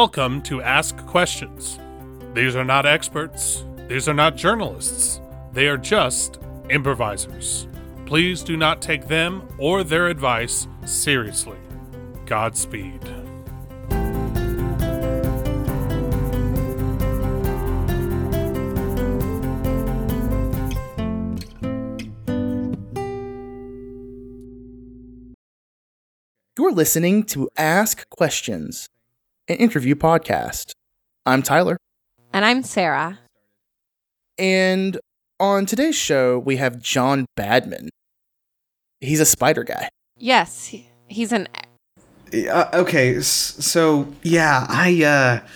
Welcome to Ask Questions. These are not experts, these are not journalists, they are just improvisers. Please do not take them or their advice seriously. Godspeed. You're listening to Ask Questions, an interview podcast. I'm Tyler, And I'm Sarah. and on today's show, we have John Badman. He's a spider guy. Yes, he- he's an. Uh, okay, so yeah, I uh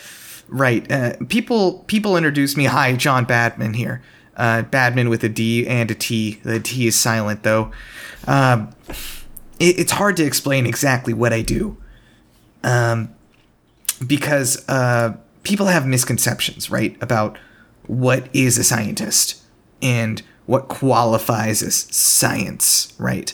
right, uh people people introduce me hi, John Badman here. Uh Badman with a D and a T. The T is silent though. Um it, it's hard to explain exactly what I do. Um because uh people have misconceptions, right, about what is a scientist and what qualifies as science, right?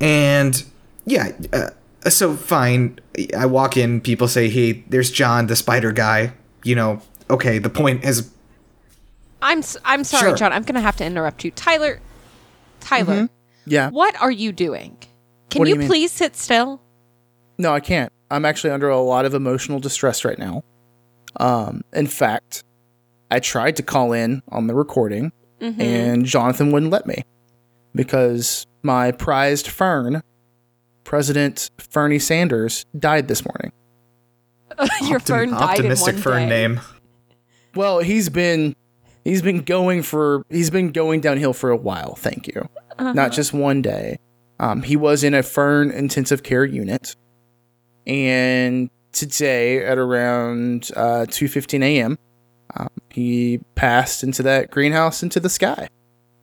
And yeah, uh, so fine. I walk in, people say, "Hey, there's John, the spider guy." You know, okay. The point is, I'm s- I'm sorry, Sure. John. I'm gonna have to interrupt you, Tyler. Tyler, Yeah. what are you doing? Can What do you, you please sit still? No, I can't. I'm actually under a lot of emotional distress right now. Um, in fact, I tried to call in on the recording, Mhm. and Jonathan wouldn't let me because my prized fern, President Fernie Sanders, died this morning. Your optim- fern died optimistic in one fern day. name. Well, he's been he's been going for he's been going downhill for a while. Thank you. Uh-huh. Not just one day. Um, he was in a fern intensive care unit, and today at around uh, two fifteen a.m., um, he passed into that greenhouse into the sky.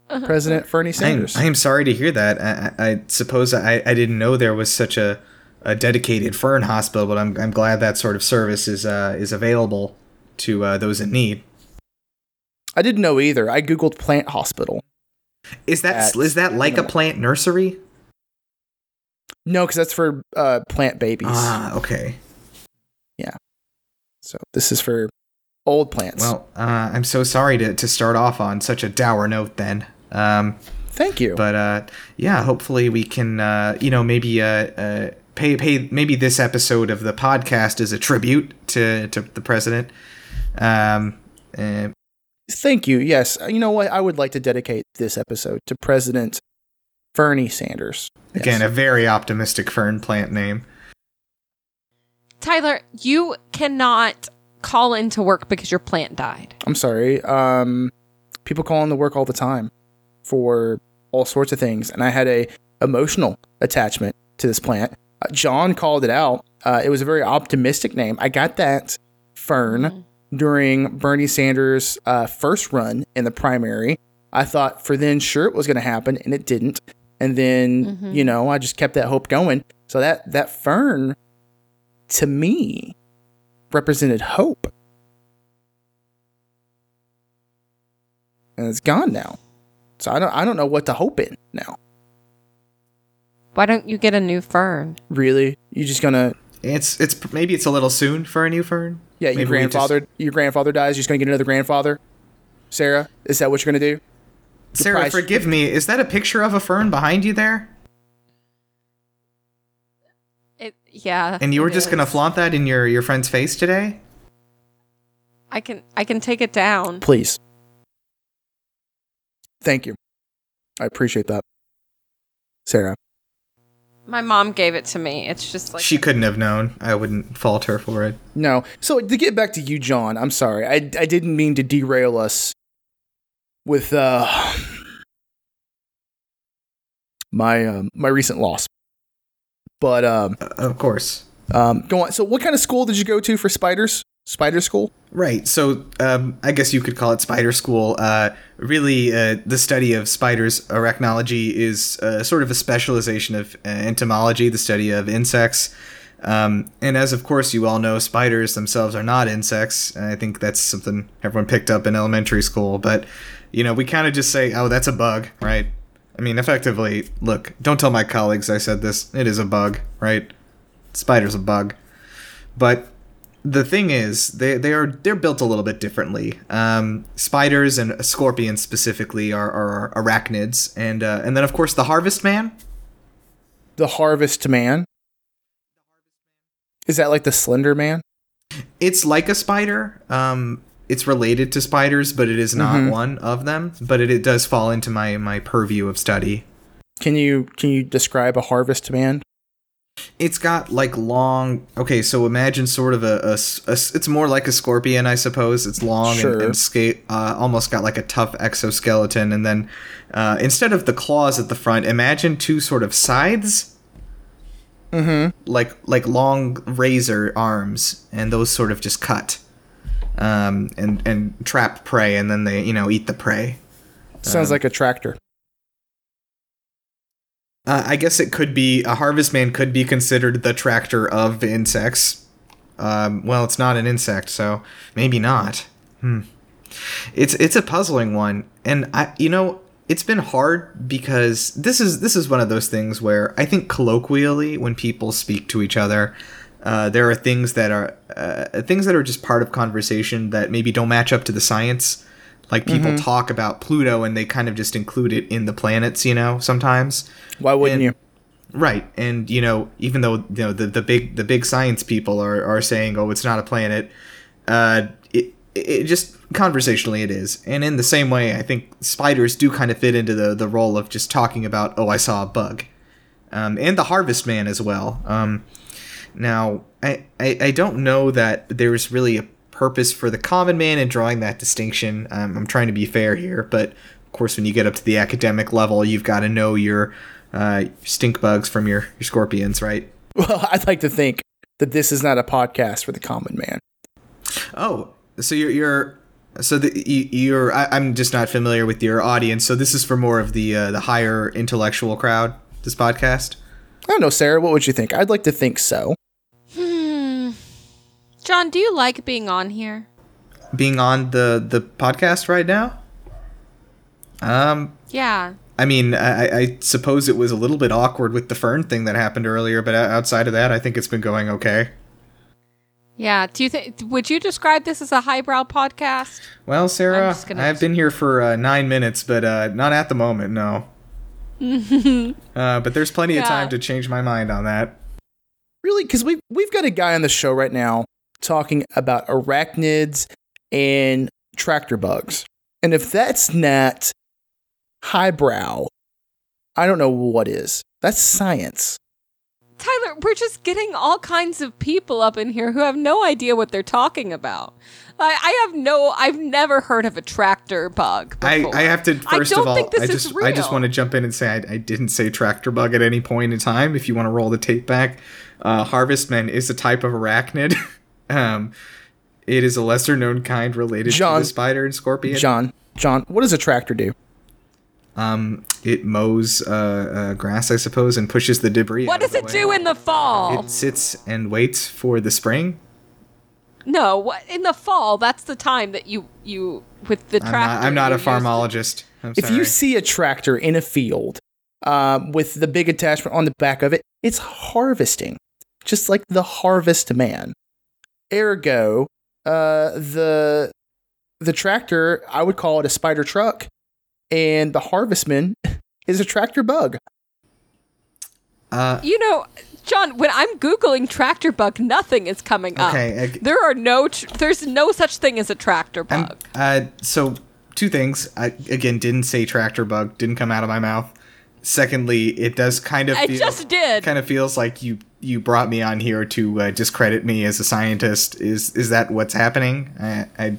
Uh-huh. President Fernie I am, Sanders. I am sorry to hear that. I, I I suppose I, I didn't know there was such a, a dedicated fern hospital, but I'm, I'm glad that sort of service is uh, is available to uh, those in need. I didn't know either. I googled plant hospital. Is that That's- is that like a plant nursery? No, because that's for uh, plant babies. Ah, okay. Yeah. So this is for old plants. Well, uh, I'm so sorry to, to start off on such a dour note then. Um, thank you. but uh, yeah, hopefully we can, uh, you know, maybe uh, uh, pay pay maybe this episode of the podcast is a tribute to to the president. Um, uh, Thank you. Yes. You know what? I would like to dedicate this episode to President Fernie Sanders. Yes. again, a very optimistic fern plant name. Tyler, you cannot call into work because your plant died. I'm sorry. Um, people call into work all the time for all sorts of things, and I had a emotional attachment to this plant. Uh, John called it out. Uh, it was a very optimistic name. I got that fern during Bernie Sanders' uh, first run in the primary. I thought for then sure it was going to happen, and it didn't. And then Mhm. you know I just kept that hope going. So that that fern, to me, represented hope. and it's gone now. So I don't I don't know what to hope in now. Why don't you get a new fern? Really, You're just gonna It's it's maybe it's a little soon for a new fern. yeah your Maybe we just- grandfather your grandfather dies. You're just gonna get another grandfather. Sarah, is that what you're gonna do? Sarah, price- forgive me. Is that a picture of a fern behind you there? It, yeah. And you were it just gonna flaunt that in your your friend's face today? I can I can take it down. Please. Thank you. I appreciate that, Sarah. My mom gave it to me. It's just like she couldn't have known. I wouldn't fault her for it. No. So to get back to you, John, I'm sorry. I I didn't mean to derail us with uh my um, my recent loss. But um Uh, of course. um go on. So what kind of school did you go to for spiders? Spider school? Right. So um, I guess you could call it spider school. Uh, really, uh, the study of spiders' arachnology is uh, sort of a specialization of uh, entomology, the study of insects. Um, and as of course you all know, spiders themselves are not insects. I think that's something everyone picked up in elementary school. But you know, we kind of just say, "Oh, that's a bug," right? I mean, effectively, look, don't tell my colleagues I said this. It is a bug, right? Spider's a bug. But the thing is, they they are they're built a little bit differently. Um, spiders and scorpions specifically are, are arachnids, and uh, and then of course the Harvest Man. The Harvest Man. Is that like the Slender Man? It's like a spider. Um, it's related to spiders, but it is not one of them. But it, it does fall into my my purview of study. Can you can you describe a Harvest Man? It's got like long. Okay, so imagine sort of a a. It's more like a scorpion, I suppose. It's long Sure. and, and ska- uh, almost got like a tough exoskeleton, and then uh, instead of the claws at the front, imagine two sort of scythes. Mm-hmm. Like like long razor arms, and those sort of just cut, um, and and trap prey, and then they you know eat the prey. Sounds like a tractor. Uh, I guess it could be a harvest man could be considered the tractor of insects. Um, well, it's not an insect, so maybe not. Hmm. It's it's a puzzling one, and I you know it's been hard because this is this is one of those things where I think colloquially when people speak to each other, uh, there are things that are uh, things that are just part of conversation that maybe don't match up to the science. Like people talk about Pluto and they kind of just include it in the planets, you know, sometimes. Why wouldn't And- you? Right, and you know, even though you know the, the big the big science people are, are saying, "Oh, it's not a planet," uh, it it just conversationally it is, and in the same way, I think spiders do kind of fit into the the role of just talking about, "Oh, I saw a bug," um, and the Harvest Man as well. Um, now, I, I I don't know that there's really a purpose for the common man in drawing that distinction. Um, I'm trying to be fair here, but of course, when you get up to the academic level, you've got to know your uh, stink bugs from your, your scorpions, right? Well, I'd like to think that this is not a podcast for the common man. Oh, so you're you're so the you, you're I, I'm just not familiar with your audience. So this is for more of the uh, the higher intellectual crowd. This podcast. I don't know, Sarah. What would you think? I'd like to think so. John, do you like being on here? Being on the the podcast right now. Um, Yeah. I mean, I, I suppose it was a little bit awkward with the fern thing that happened earlier, but outside of that, I think it's been going okay. Yeah. Do you think would you describe this as a highbrow podcast? Well, Sarah, gonna- I've been here for uh, nine minutes, but uh, not at the moment, no. uh, but there's plenty of time to change my mind on that. Really, because we've we've got a guy on the show right now talking about arachnids and tractor bugs, and if that's not highbrow, I don't know what is. That's science. Tyler, we're just getting all kinds of people up in here who have no idea what they're talking about. I, I have no, I've never heard of a tractor bug. I, Before. I have to first don't of all, I just I just want to jump in and say I, I didn't say tractor bug at any point in time. If you want to roll the tape back, uh, Harvestman is a type of arachnid. um, it is a lesser known kind related to the spider and scorpion. John, John, what does a tractor do? Um, it mows uh, uh, grass, I suppose, and pushes the debris. What out of does the it way. do in the fall? It sits and waits for the spring. no, what in the fall? That's the time that you you with the I'm tractor. not, I'm not a you use the- farmologist. I'm If you see a tractor in a field um, with the big attachment on the back of it, it's harvesting, just like the harvest man. Ergo, uh, the the tractor I would call it a spider truck, and the harvestman is a tractor bug. uh, You know, John, when I'm googling tractor bug, nothing is coming up. Okay, I- there are no. Tr- there's no such thing as a tractor bug. uh, so two things. I again didn't say tractor bug. Didn't come out of my mouth. Secondly, it does kind of. I feel, just did. Kind of feels like you you brought me on here to uh, discredit me as a scientist. Is is that what's happening? I, I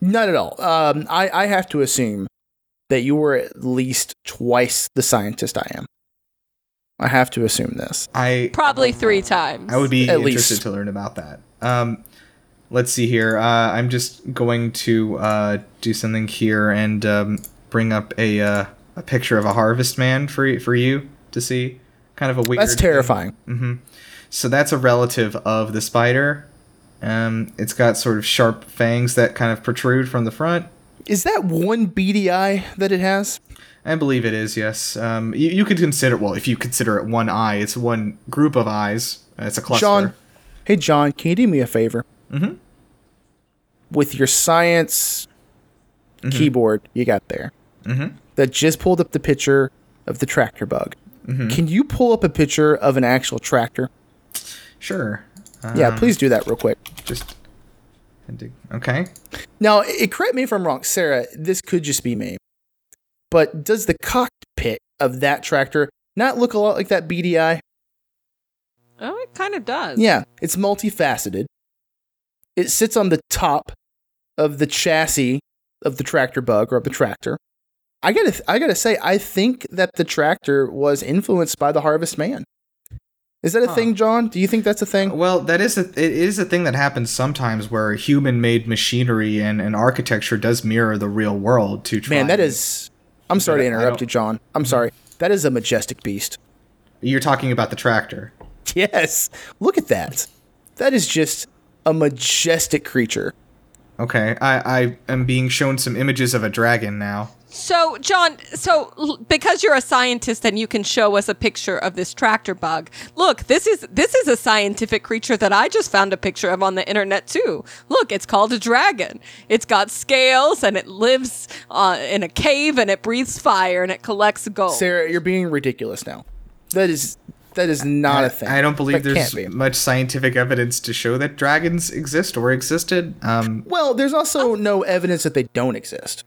Not at all. Um, I, I have to assume that you were at least twice the scientist I am. I have to assume this. I Probably three times. I would be At interested least. to learn about that. Um, let's see here. Uh, I'm just going to uh, do something here and um, bring up a uh, a picture of a harvest man for for you to see. Kind of a weird. That's terrifying. Mm-hmm. So that's a relative of the spider. Um, it's got sort of sharp fangs that kind of protrude from the front. Is that one beady eye that it has? I believe it is, yes. Um, you, you could consider, well, if you consider it one eye, it's one group of eyes. It's a cluster. John, hey John, can you do me a favor? with your science keyboard you got there Mm-hmm. that just pulled up the picture of the tractor bug. Mm-hmm. Can you pull up a picture of an actual tractor? Sure. yeah, um, please do that real quick. Just. Okay. Now, it, correct me if I'm wrong, Sarah. This could just be me, but does the cockpit of that tractor not look a lot like that BDI? Oh, it kind of does. Yeah, it's multifaceted. It sits on the top of the chassis of the tractor bug or of the tractor. I gotta, I gotta say, I think that the tractor was influenced by the Harvest Man. Is that a thing, John? Do you think that's a thing? Well, that is a it is a thing that happens sometimes where human-made machinery and, and architecture does mirror the real world to try. Man, that is. I'm sorry to interrupt you, John. I'm mm-hmm. sorry. That is a majestic beast. You're talking about the tractor. Yes. Look at that. That is just a majestic creature. Okay, I, I am being shown some images of a dragon now. So, John, so l- because you're a scientist and you can show us a picture of this tractor bug, look, this is this is a scientific creature that I just found a picture of on the internet too. Look, it's called a dragon. It's got scales and it lives uh, in a cave and it breathes fire and it collects gold. Sarah, you're being ridiculous now. That is that is not I, a thing. I don't believe That there's be. much scientific evidence to show that dragons exist or existed. Um, Well, there's also no evidence that they don't exist.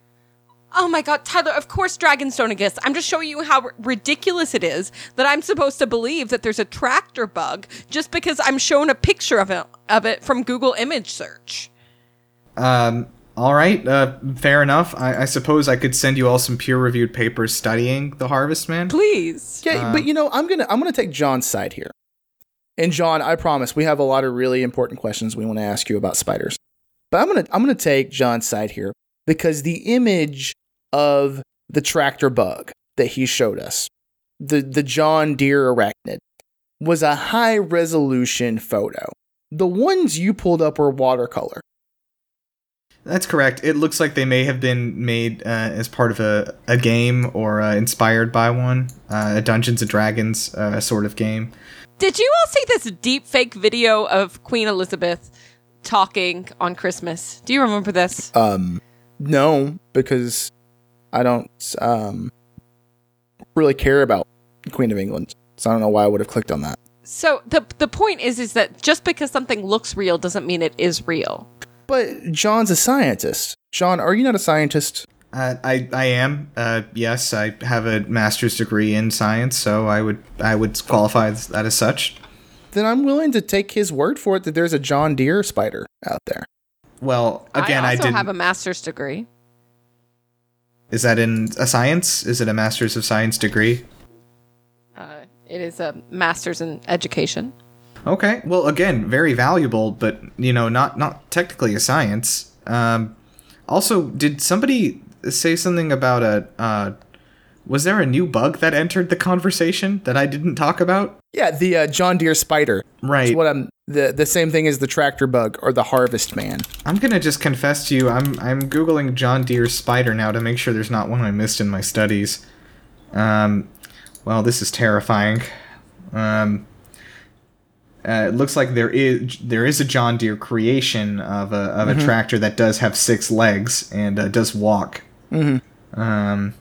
Oh my god, Tyler, of course Dragonstone don't. I'm just showing you how r- ridiculous it is that I'm supposed to believe that there's a tractor bug just because I'm shown a picture of it of it from Google image search. um, all right, uh, fair enough. I, I suppose I could send you all some peer-reviewed papers studying the Harvest Man. Please. Okay, but you know, I'm gonna I'm gonna take John's side here. And John, I promise we have a lot of really important questions we want to ask you about spiders. But I'm gonna I'm gonna take John's side here because the image of the tractor bug that he showed us, the the John Deere arachnid, was a high resolution photo. The ones you pulled up were watercolor. That's correct. It looks like they may have been made uh, as part of a, a game or uh, inspired by one, uh, a Dungeons and Dragons uh, sort of game. Did you all see this deep fake video of Queen Elizabeth talking on Christmas? Do you remember this? Um, no, because I don't um really care about Queen of England, so I don't know why I would have clicked on that. So the the point is is that just because something looks real doesn't mean it is real. But John's a scientist. John, are you not a scientist? Uh, I I am uh, yes. I have a master's degree in science, so I would I would qualify that as such. Then I'm willing to take his word for it that there's a John Deere spider out there. Well, again, I I, also didn't. have a master's degree. is that in a science? Is it a master's of science degree? Uh, it is a master's in education. Okay. Well, again, very valuable, but you know, not not technically a science. Um, also, did somebody say something about a? Uh, was there a new bug that entered the conversation that I didn't talk about? Yeah, the uh, John Deere spider. Right. What I'm the the same thing as the tractor bug or the harvest man. I'm gonna just confess to you, I'm I'm googling John Deere spider now to make sure there's not one I missed in my studies. Um, well, this is terrifying. Um, uh, it looks like there is there is a John Deere creation of a of a tractor that does have six legs and uh, does walk. Mm-hmm. Um,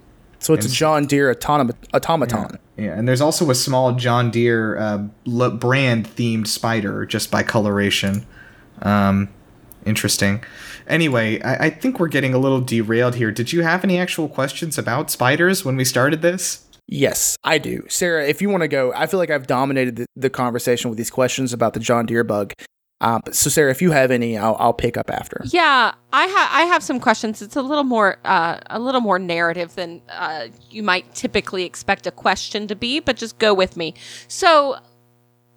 So it's a John Deere autonom- automaton. yeah, and there's also a small John Deere uh, brand themed spider just by coloration. Um, interesting. Anyway, I-, I think we're getting a little derailed here. Did you have any actual questions about spiders when we started this? Yes, I do. Sarah, if you want to go, I feel like I've dominated the, the conversation with these questions about the John Deere bug. Um, so, Sarah, if you have any, I'll, I'll pick up after. Yeah, I ha- I have some questions. It's a little more uh, a little more narrative than uh, you might typically expect a question to be, but just go with me. So,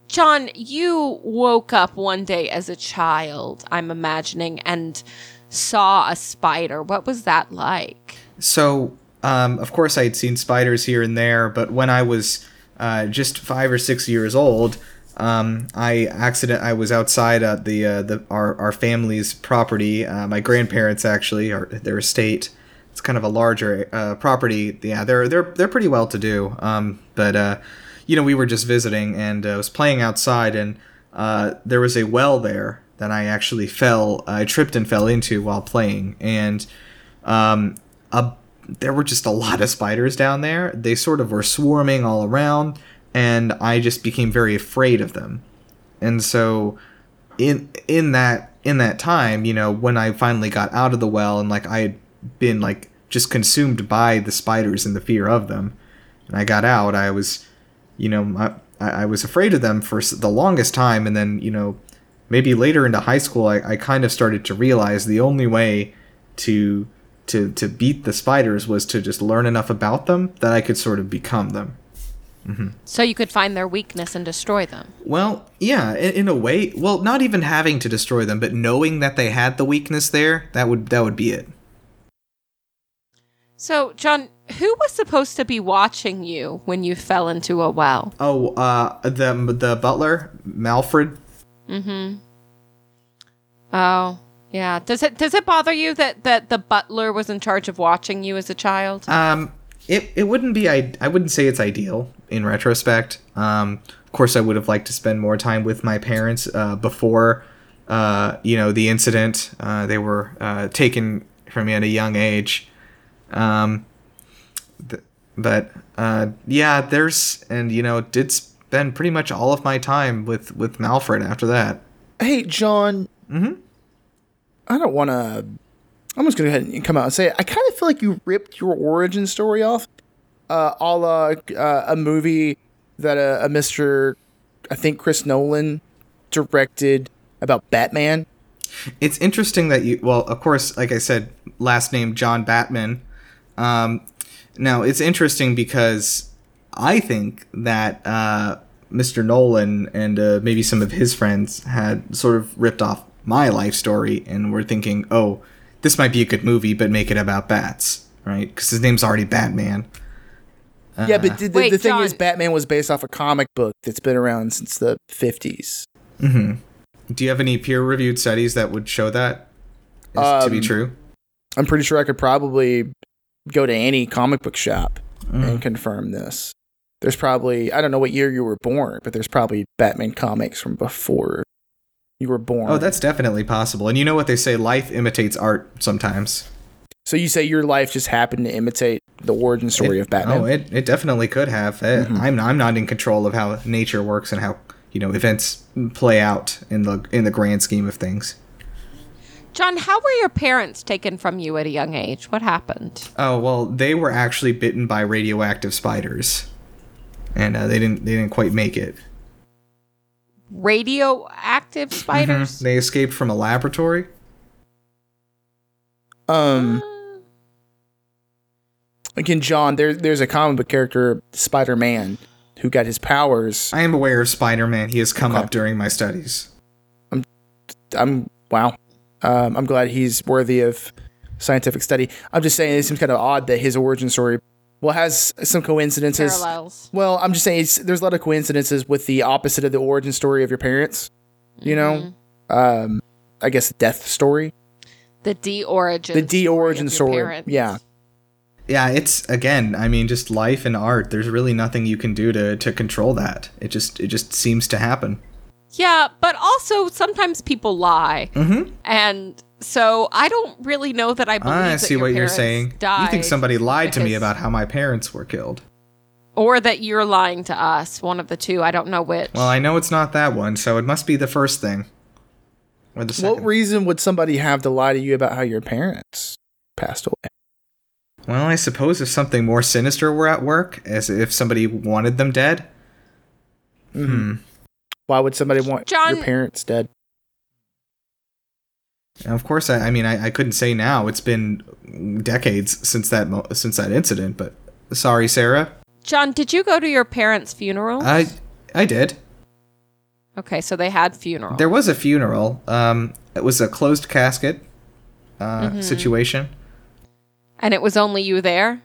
John, you woke up one day as a child, I'm imagining, and saw a spider. What was that like? So, um, of course, I had seen spiders here and there, but when I was uh, just five or six years old, um, I accident I was outside at the uh, the our, our family's property. Uh, my grandparents actually, their estate. It's kind of a larger uh, property. Yeah, they're they're they're pretty well to do. Um, but uh, you know, we were just visiting and uh, was playing outside, and uh, there was a well there. that I actually fell, I tripped and fell into while playing, and um, a, there were just a lot of spiders down there. They sort of were swarming all around, and I just became very afraid of them. And so, in in that in that time, you know, when I finally got out of the well and like I had been like just consumed by the spiders and the fear of them, and I got out, I was, you know, I, I was afraid of them for the longest time, and then you know, maybe later into high school, I, I kind of started to realize the only way to to to beat the spiders was to just learn enough about them that I could sort of become them. So you could find their weakness and destroy them. Well, yeah, in, in a way. Well, not even having to destroy them, but knowing that they had the weakness there, that would that would be it. So, John, who was supposed to be watching you when you fell into a well? Oh, uh, the the butler, Malfred. Mm-hmm. Oh, yeah. Does it does it bother you that that the butler was in charge of watching you as a child? Um, it it wouldn't be I I wouldn't say it's ideal in retrospect. Um, of course, I would have liked to spend more time with my parents uh, before, uh, you know, the incident. Uh, they were uh, taken from me at a young age. Um, th- but uh, yeah, there's and you know did spend pretty much all of my time with with Malfred after that. Hey, John. Mm-hmm. I don't want to. I'm just gonna go ahead and come out and say it. I kind of feel like you ripped your origin story off, uh, a la uh, a movie that uh, a Mr. I think Chris Nolan directed about Batman. It's interesting that you, well, of course, like I said, last name John Batman. Um, now, it's interesting because I think that uh, Mr. Nolan and uh, maybe some of his friends had sort of ripped off my life story and were thinking, oh, this might be a good movie, but make it about bats, right? Because his name's already Batman. Yeah, but uh-huh. the, the, Wait, the thing is, Batman was based off a comic book that's been around since the 50s. Mm-hmm. Do you have any peer reviewed studies that would show that is to be Um, true? I'm pretty sure I could probably go to any comic book shop and mm. confirm this. There's probably I don't know what year you were born, but there's probably Batman comics from before you were born. Oh, that's definitely possible. And you know what they say life imitates art sometimes. So you say your life just happened to imitate the origin story It- of Batman. Oh, it, it definitely could have. Uh, I'm I'm not in control of how nature works and how you know events play out in the in the grand scheme of things. John, how were your parents taken from you at a young age? What happened? Oh well, they were actually bitten by radioactive spiders, and uh, they didn't they didn't quite make it. Radioactive spiders? They escaped from a laboratory. Um again, John, there there's a comic book character, Spider Man, who got his powers. I am aware of Spider-Man. He has come Okay. up during my studies. I'm I'm wow. Um, I'm glad he's worthy of scientific study. I'm just saying it seems kind of odd that his origin story well has some coincidences. Parallels. Well, I'm just saying it's, there's a lot of coincidences with the opposite of the origin story of your parents. You know, um, I guess death story, The D origin. the D origin of story. parents. Yeah, Yeah, it's again. I mean, just life and art. There's really nothing you can do to to control that. It just it just seems to happen. Yeah, but also sometimes people lie. Mm-hmm. And so I don't really know that I believe I that see your what you're saying. Died you think somebody lied to me about how my parents were killed. Or that you're lying to us. One of the two. I don't know which. Well, I know it's not that one, so it must be the first thing. Or the second. what reason would somebody have to lie to you about how your parents passed away? Well, I suppose if something more sinister were at work, as if somebody wanted them dead. Hmm. Why would somebody want John- your parents dead? And of course, I, I mean, I, I couldn't say now. It's been decades since that mo- since that incident. But sorry, Sarah. John, did you go to your parents' funeral? I I did. okay, so they had funeral. There was a funeral. Um, it was a closed casket uh, Mm-hmm. situation. And it was only you there?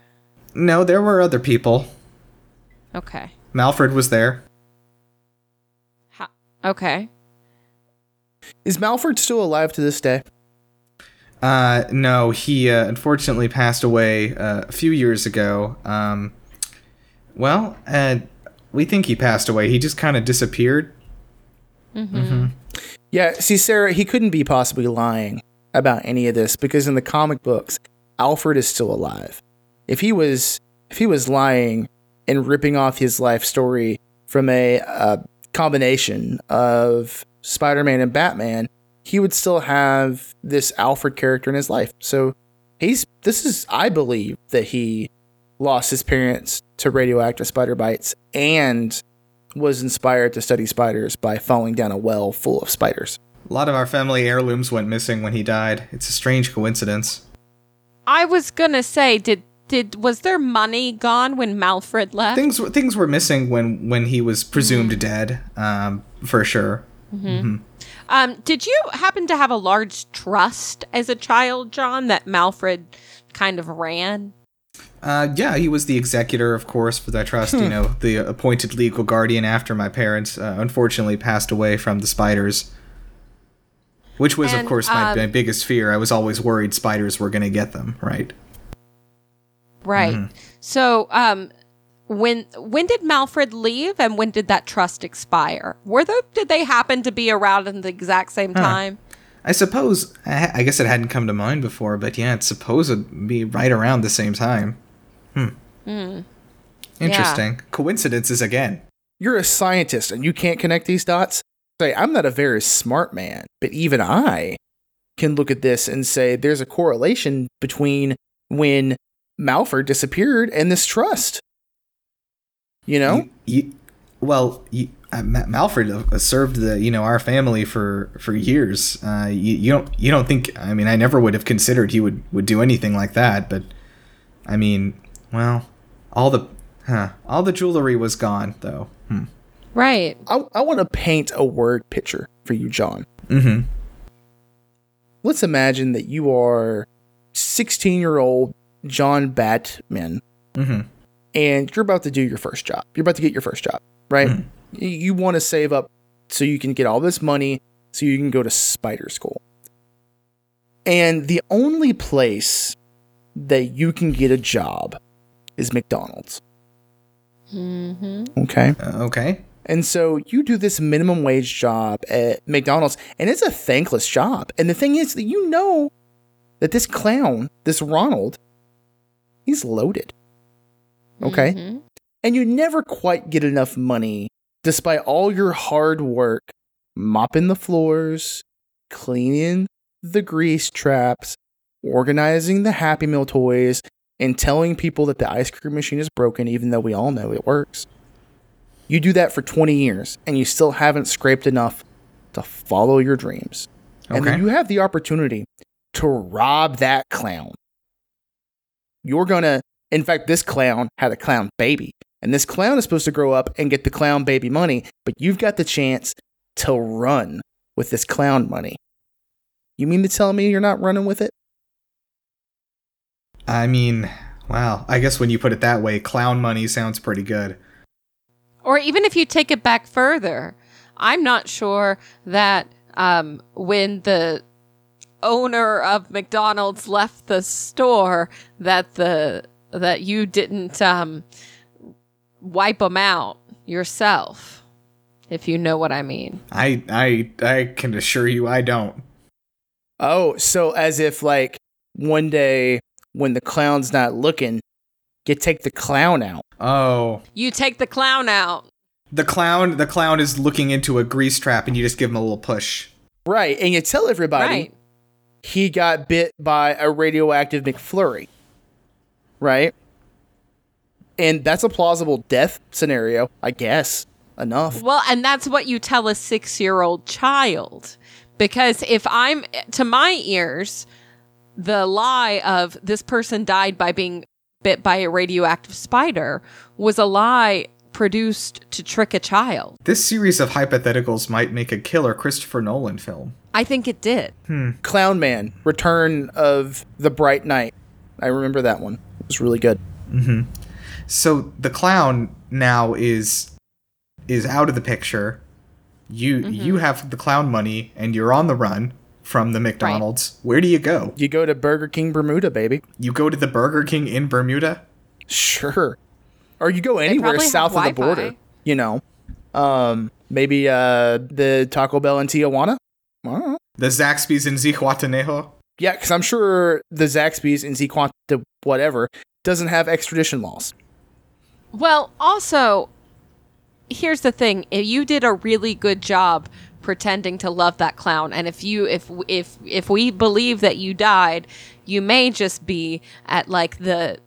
No, there were other people. Okay. Malfred was there. Ha- okay. Is Malfred still alive to this day? Uh, no, he uh, unfortunately passed away uh, a few years ago. Um, well, uh, we think he passed away. He just kind of disappeared. Yeah, Yeah, see, Sarah, he couldn't be possibly lying about any of this because in the comic books, Alfred is still alive. If he was, if he was lying and ripping off his life story from a uh, combination of Spider-Man and Batman, he would still have this Alfred character in his life. So he's this is, I believe, that he lost his parents to radioactive spider bites and was inspired to study spiders by falling down a well full of spiders. A lot of our family heirlooms went missing when he died. It's a strange coincidence. I was gonna say, did did was there money gone when Malfred left? Things things were missing when when he was presumed dead, um, for sure. Um, did you happen to have a large trust as a child, John, that Malfred kind of ran? Uh, yeah, he was the executor, of course, for that trust. You know, the appointed legal guardian after my parents uh, unfortunately passed away from the spiders. Which was, And, of course, my, um, my biggest fear. I was always worried spiders were going to get them, right? Right. So, um, when when did Malfred leave, and when did that trust expire? Were they did they happen to be around in the exact same time? I suppose, I, I guess it hadn't come to mind before, but yeah, it's supposed to be right around the same time. Hmm. Interesting. Coincidences again. You're a scientist and you can't connect these dots. Say, I'm not a very smart man, but even I can look at this and say there's a correlation between when Malfred disappeared and this trust. You know? You, you, well, you, uh, Ma- uh, served the you know our family for for years. Uh, you, you don't you don't think? I mean, I never would have considered he would would do anything like that. But I mean, well, all the huh, all the jewelry was gone though. Hmm. Right. I, I want to paint a word picture for you, John. Mm-hmm. Let's imagine that you are 16 year old John Batman Mm-hmm. and you're about to do your first job. You're about to get your first job, right? Mhm. You, you want to save up so you can get all this money so you can go to spider school. And the only place that you can get a job is McDonald's. Mm-hmm. Okay. Uh, okay. And so you do this minimum wage job at McDonald's, and it's a thankless job. And the thing is that you know that this clown, this Ronald, he's loaded. Okay. Mhm. And you never quite get enough money despite all your hard work mopping the floors, cleaning the grease traps, organizing the Happy Meal toys, and telling people that the ice cream machine is broken, even though we all know it works. You do that for 20 years and you still haven't scraped enough to follow your dreams. And then you have the opportunity to rob that clown. You're gonna, in fact, this clown had a clown baby. And this clown is supposed to grow up and get the clown baby money, but you've got the chance to run with this clown money. You mean to tell me you're not running with it? I mean, wow. I guess when you put it that way, clown money sounds pretty good. Or even if you take it back further, I'm not sure that um, when the owner of McDonald's left the store, that the that you didn't um, wipe them out yourself, if you know what I mean. I I I can assure you, I don't. Oh, so as if like one day when the clown's not looking, you take the clown out. Oh, You take the clown out. the clown. The clown is looking into a grease trap, and you just give him a little push. Right. And you tell everybody Right. he got bit by a radioactive McFlurry. Right? And that's a plausible death scenario, I guess. Enough. Well, and that's what you tell a six year old child. Because if I'm, to my ears, the lie of this person died by being bit by a radioactive spider was a lie produced to trick a child. This series of hypotheticals might make a killer Christopher Nolan film. I think it did. Hmm. Clown Man, Return of the Bright Knight. I remember that one. It was really good. Mm-hmm. So the clown now is is out of the picture. You you mm-hmm. have the clown money, and you're on the run from the McDonald's. Where do you go? You go to Burger King Bermuda, baby. You go to the Burger King in Bermuda. Sure. Or you go anywhere south of the border. You know. Um maybe uh the Taco Bell in Tijuana? The Zaxby's in Zihuatanejo? Yeah, because I'm sure the Zaxby's in Zequant, whatever, doesn't have extradition laws. Well, also, here's the thing: you did a really good job pretending to love that clown, and if you if if if we believe that you died, you may just be at like the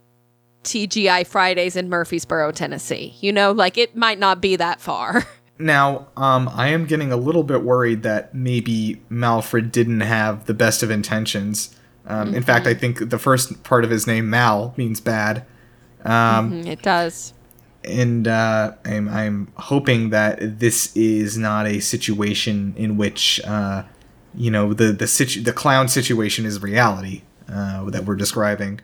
TGI Fridays in Murfreesboro, Tennessee. You know, like it might not be that far. Now, um, I am getting a little bit worried that maybe Malfred didn't have the best of intentions. Um, In fact, I think the first part of his name, Mal, means bad. Um, Mm, it does. And uh, I'm, I'm hoping that this is not a situation in which uh, you know the the situ- the clown situation is reality uh, that we're describing.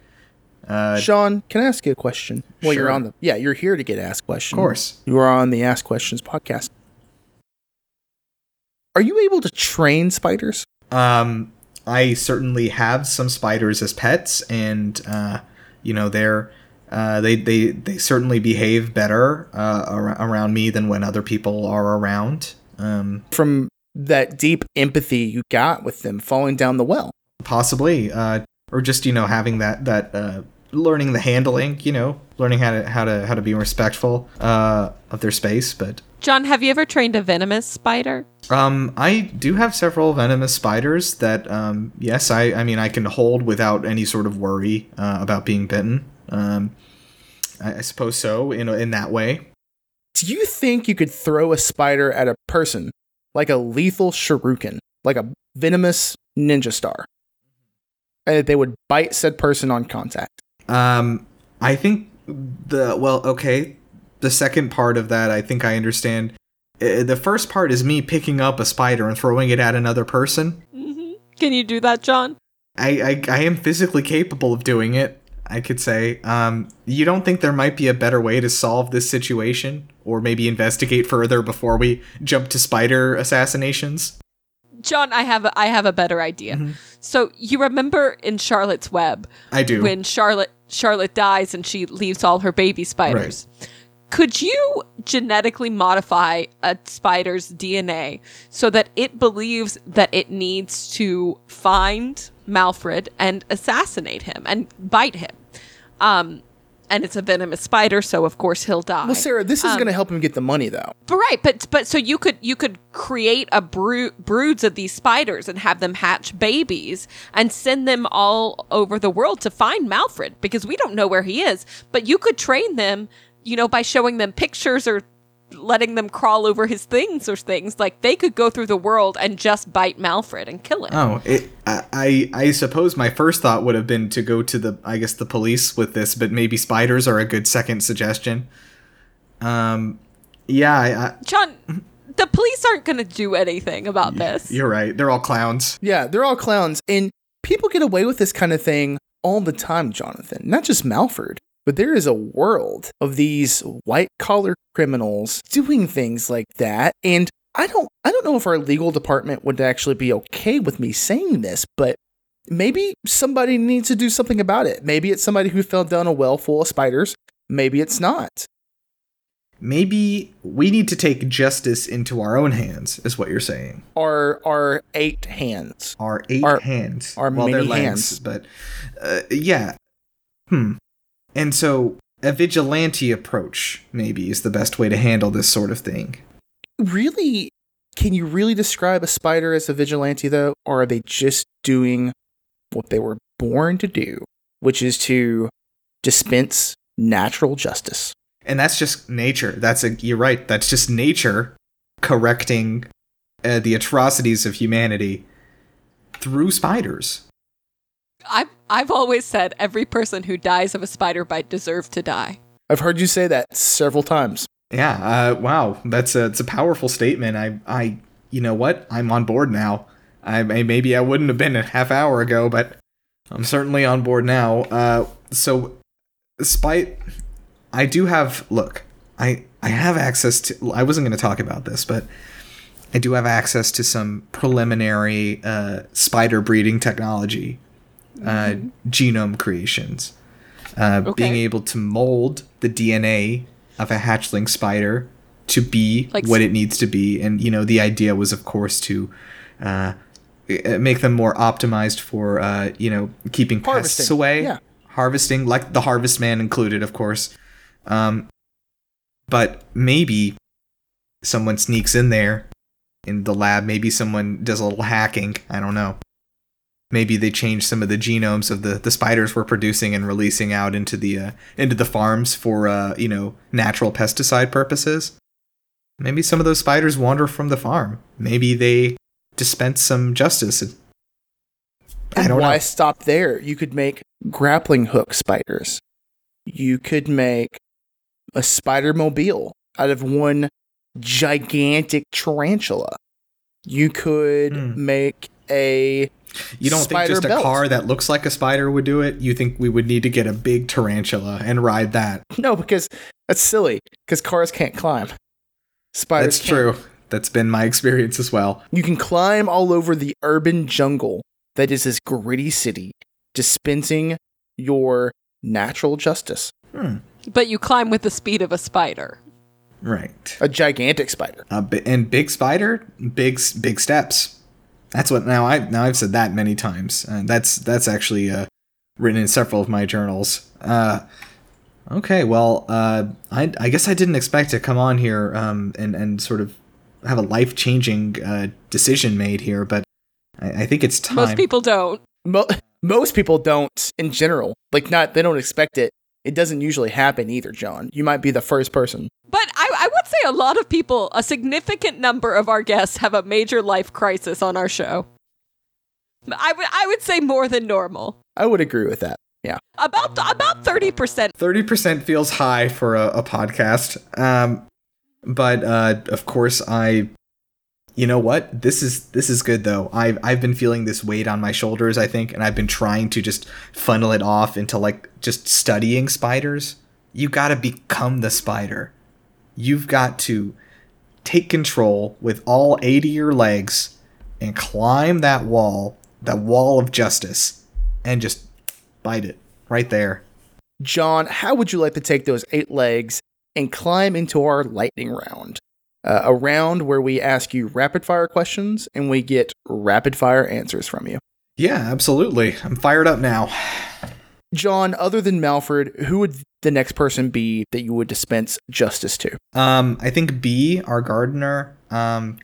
Uh, Sean, can I ask you a question? Well, you're on the yeah, you're here to get asked questions. Of course. you are on the Ask Questions podcast. Are you able to train spiders? Um, I certainly have some spiders as pets, and uh, you know they're uh, they they they certainly behave better uh, ar- around me than when other people are around. Um, From that deep empathy you got with them falling down the well. possibly, uh, or just you know having that that uh, learning the handling, you know, learning how to how to how to be respectful uh, of their space. But John, have you ever trained a venomous spider? um, I do have several venomous spiders that um, yes, I I mean I can hold without any sort of worry uh, about being bitten. Um, I, I suppose so in in that way. Do you think you could throw a spider at a person like a lethal shuriken, like a venomous ninja star, and that they would bite said person on contact? Um, I think the well, okay. The second part of that, I think I understand. Uh, the first part is me picking up a spider and throwing it at another person. Can you do that, John? I, I, I am physically capable of doing it. I could say. Um, you don't think there might be a better way to solve this situation, or maybe investigate further before we jump to spider assassinations? John, I have a, I have a better idea. So you remember in Charlotte's Web I do. when Charlotte Charlotte dies and she leaves all her baby spiders. Could you genetically modify a spider's DNA so that it believes that it needs to find Malfred and assassinate him and bite him? Um, and it's a venomous spider, so of course he'll die. Well, Sarah, this is going to help him get the money, though. But right, but but so you could you could create a brood broods of these spiders and have them hatch babies and send them all over the world to find Malfred because we don't know where he is. But you could train them, you know, by showing them pictures or letting them crawl over his things or things. Like they could go through the world and just bite Malfred and kill him. Oh, it, I, I I suppose my first thought would have been to go to the I guess the police with this, but maybe spiders are a good second suggestion. Um, yeah, I, I, John, the police aren't going to do anything about this. you're right. They're all clowns. Yeah, they're all clowns, and people get away with this kind of thing all the time, Jonathan. Not just Malfred, but there is a world of these white collar criminals doing things like that, and I don't, I don't know if our legal department would actually be okay with me saying this, but maybe somebody needs to do something about it. Maybe it's somebody who fell down a well full of spiders. Maybe it's not. Maybe we need to take justice into our own hands, is what you're saying. Our our eight hands. Our eight Our- hands. our well, many legs, hands. but uh, yeah. Hmm. And so a vigilante approach maybe is the best way to handle this sort of thing. really can you really describe a spider as a vigilante though? Or are they just doing what they were born to do which is to dispense natural justice? And that's just nature. That's a you're right. That's just nature correcting uh, the atrocities of humanity through spiders I've I've always said every person who dies of a spider bite deserves to die. i've heard you say that several times. Yeah uh, wow. That's a it's a powerful statement. I i you know what? I'm on board now. I I- maybe i wouldn't have been a half hour ago but i'm certainly on board now. Uh so despite i do have look i i have access to i wasn't going to talk about this but I do have access to some preliminary uh, spider breeding technology, uh, genome creations. Uh, Being able to mold the DNA of a hatchling spider to be Like what it needs to be. And, you know, the idea was, of course, to uh, uh, make them more optimized for uh, you know keeping pests away, yeah. harvesting, like the Harvest Man included, of course. Um, but maybe someone sneaks in there in the lab. Maybe someone does a little hacking. I don't know. Maybe they change some of the genomes of the, the spiders we're producing and releasing out into the uh, into the farms for uh, you know natural pesticide purposes. Maybe some of those spiders wander from the farm. Maybe they dispense some justice. I And don't why know. stop there? You could make grappling hook spiders. You could make a spider mobile out of one gigantic tarantula. You could Hmm. make a You don't think spider just a belt. car that looks like a spider would do it? You think we would need to get a big tarantula and ride that? no because that's silly because cars can't climb. Spiders That's can. true. That's been my experience as well. You can climb all over the urban jungle that is this gritty city, dispensing your natural justice. Hmm. But you climb with the speed of a spider. Right. A gigantic spider. A bi- and big spider, big big steps. That's what now I now I've said that many times. Uh, that's that's actually uh, written in several of my journals. Uh, okay, well, uh, I I guess I didn't expect to come on here um, and and sort of have a life changing uh, decision made here, but I, I think it's time. Most people don't. Mo- most people don't in general. Like not they don't expect it. It doesn't usually happen either, John. You might be the first person. But I, I would say a lot of people, a significant number of our guests, have a major life crisis on our show. I would I would say more than normal. I would agree with that. Yeah. About about thirty percent. Thirty percent feels high for a, a podcast, um, but uh, of course I. You know what? This is this is good though. I've I've been feeling this weight on my shoulders. I think, and I've been trying to just funnel it off into like just studying spiders. You got to become the spider. You've got to take control with all eight of your legs and climb that wall, that wall of justice, and just bite it right there. John, how would you like to take those eight legs and climb into our lightning round? Uh, a round where we ask you rapid fire questions and we get rapid fire answers from you. Yeah, absolutely. I'm fired up now. John, other than Malfred, who would the next person be that you would dispense justice to? Um, I think B, our gardener, um,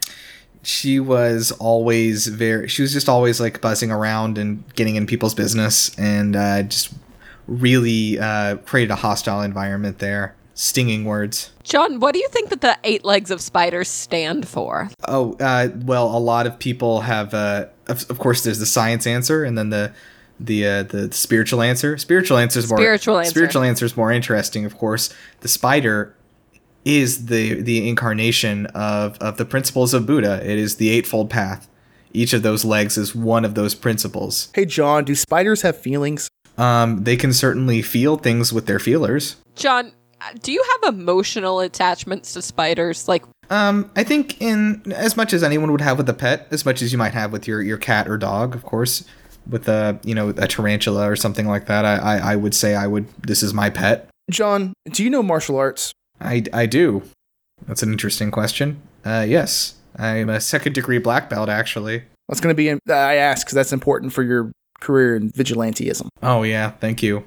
she was always very, she was just always like buzzing around and getting in people's business and uh, just really uh, created a hostile environment there. Stinging words. John, what do you think that the eight legs of spiders stand for? Oh, uh, well, a lot of people have, uh, of, of course, there's the science answer and then the the uh, the spiritual answer. Spiritual answer is more Spiritual answer. Spiritual answer is more interesting, of course. The spider is the the incarnation of of the principles of Buddha. It is the eightfold path. Each of those legs is one of those principles. Hey, John, do spiders have feelings? Um, they can certainly feel things with their feelers. John, uh, do you have emotional attachments to spiders? Like, Um, I think in as much as anyone would have with a pet, as much as you might have with your, your cat or dog, of course, with a you know a tarantula or something like that, I, I I would say I would. This is my pet. John, do you know martial arts? I I do. That's an interesting question. Uh, yes, I'm a second degree black belt actually. That's going to be, in, I ask because that's important for your career in vigilanteism. Oh yeah, thank you.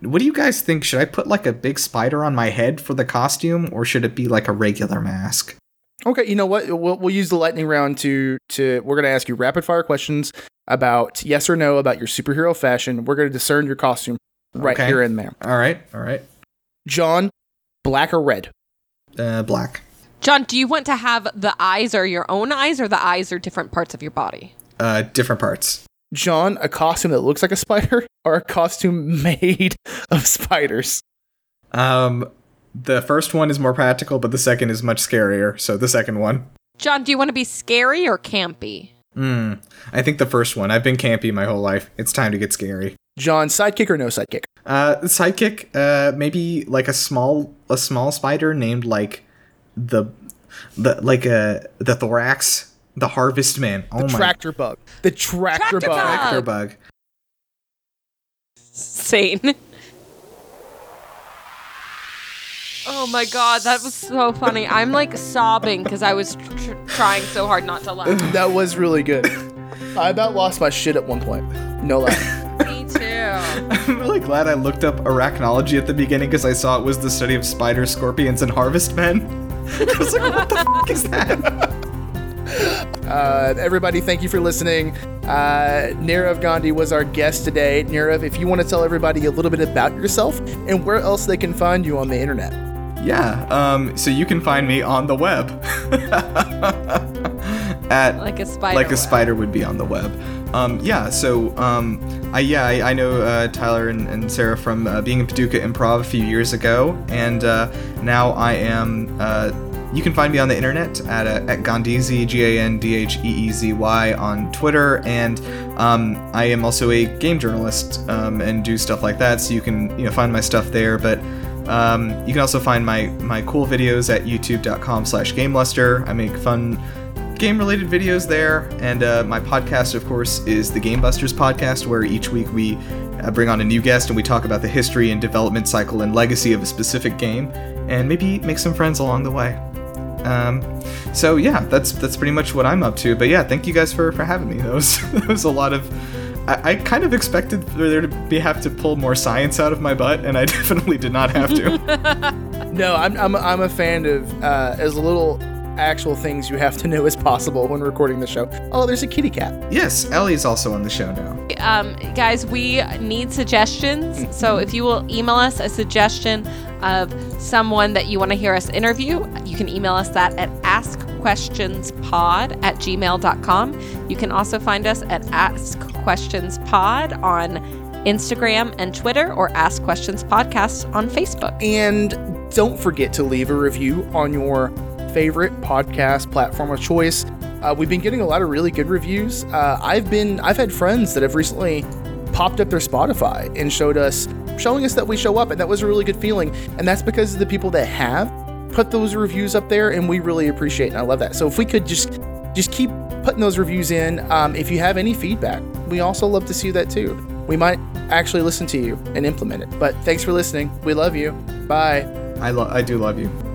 What do you guys think? Should I put like a big spider on my head for the costume, or should it be like a regular mask? Okay, you know what? We'll, we'll use the lightning round to to. We're going to ask you rapid fire questions about yes or no about your superhero fashion. We're going to discern your costume right Okay. here and there. All right, all right. John, black or red? Uh, black. John, do you want to have the eyes are your own eyes or the eyes are different parts of your body? Uh, different parts. John, a costume that looks like a spider or a costume made of spiders? Um, the first one is more practical, but the second is much scarier. So the second one. John, do you want to be scary or campy? Hmm. I think the first one. I've been campy my whole life. It's time to get scary. John, sidekick or no sidekick? Uh, sidekick. Uh, maybe like a small a small spider named like the the like uh the thorax, the harvest man. Oh The my tractor bug. The tractor, Tractor bug. bug. tractor bug. Sane. Oh my god, that was so funny. I'm like sobbing because I was tr- trying so hard not to laugh. That was really good. I about lost my shit at one point. No lie. Me too. I'm really glad I looked up arachnology at the beginning because I saw it was the study of spiders, scorpions, and harvest men. I was like, what the fuck is that? Uh, everybody, thank you for listening. Uh, Nirav Gandhi was our guest today. Nirav, if you want to tell everybody a little bit about yourself and where else they can find you on the internet. Yeah, um, so you can find me on the web. At Like a spider. like a web. spider would be on the web. Um, yeah, so um, I yeah I, I know uh, Tyler and, and Sarah from uh, being in Paducah Improv a few years ago, and uh, now I am. Uh, you can find me on the internet at uh, at Gandheezy G A N D H E E Z Y on Twitter, and um, I am also a game journalist um, and do stuff like that. So you can you know find my stuff there, but. Um, you can also find my, my cool videos at youtube.com slash gameluster. I make fun game related videos there. And uh, my podcast, of course, is the Game Busters podcast, where each week we uh, bring on a new guest and we talk about the history and development cycle and legacy of a specific game, and maybe make some friends along the way. Um, so yeah, that's that's pretty much what I'm up to. But yeah, thank you guys for, for having me. That was that was a lot of. I, I kind of expected there to be have to pull more science out of my butt, and I definitely did not have to. No, I'm, I'm, I'm a fan of uh, as little actual things you have to know as possible when recording the show. Oh, there's a kitty cat. yes, Ellie's also on the show now. um, guys, we need suggestions. So if you will email us a suggestion of someone that you want to hear us interview, you can email us that at askquestionspod at gmail.com. You can also find us at Ask Questions Pod on Instagram and Twitter or Ask Questions Podcast on Facebook. And don't forget to leave a review on your favorite podcast platform of choice. Uh, we've been getting a lot of really good reviews. Uh, I've been I've had friends that have recently popped up their Spotify and showed us showing us that we show up, and that was a really good feeling. And that's because of the people that have put those reviews up there, and we really appreciate it. And I love that. So if we could just just keep putting those reviews in. Um, if you have any feedback, we also love to see that too. We might actually listen to you and implement it. But thanks for listening. We love you. Bye. I lo- I do love you.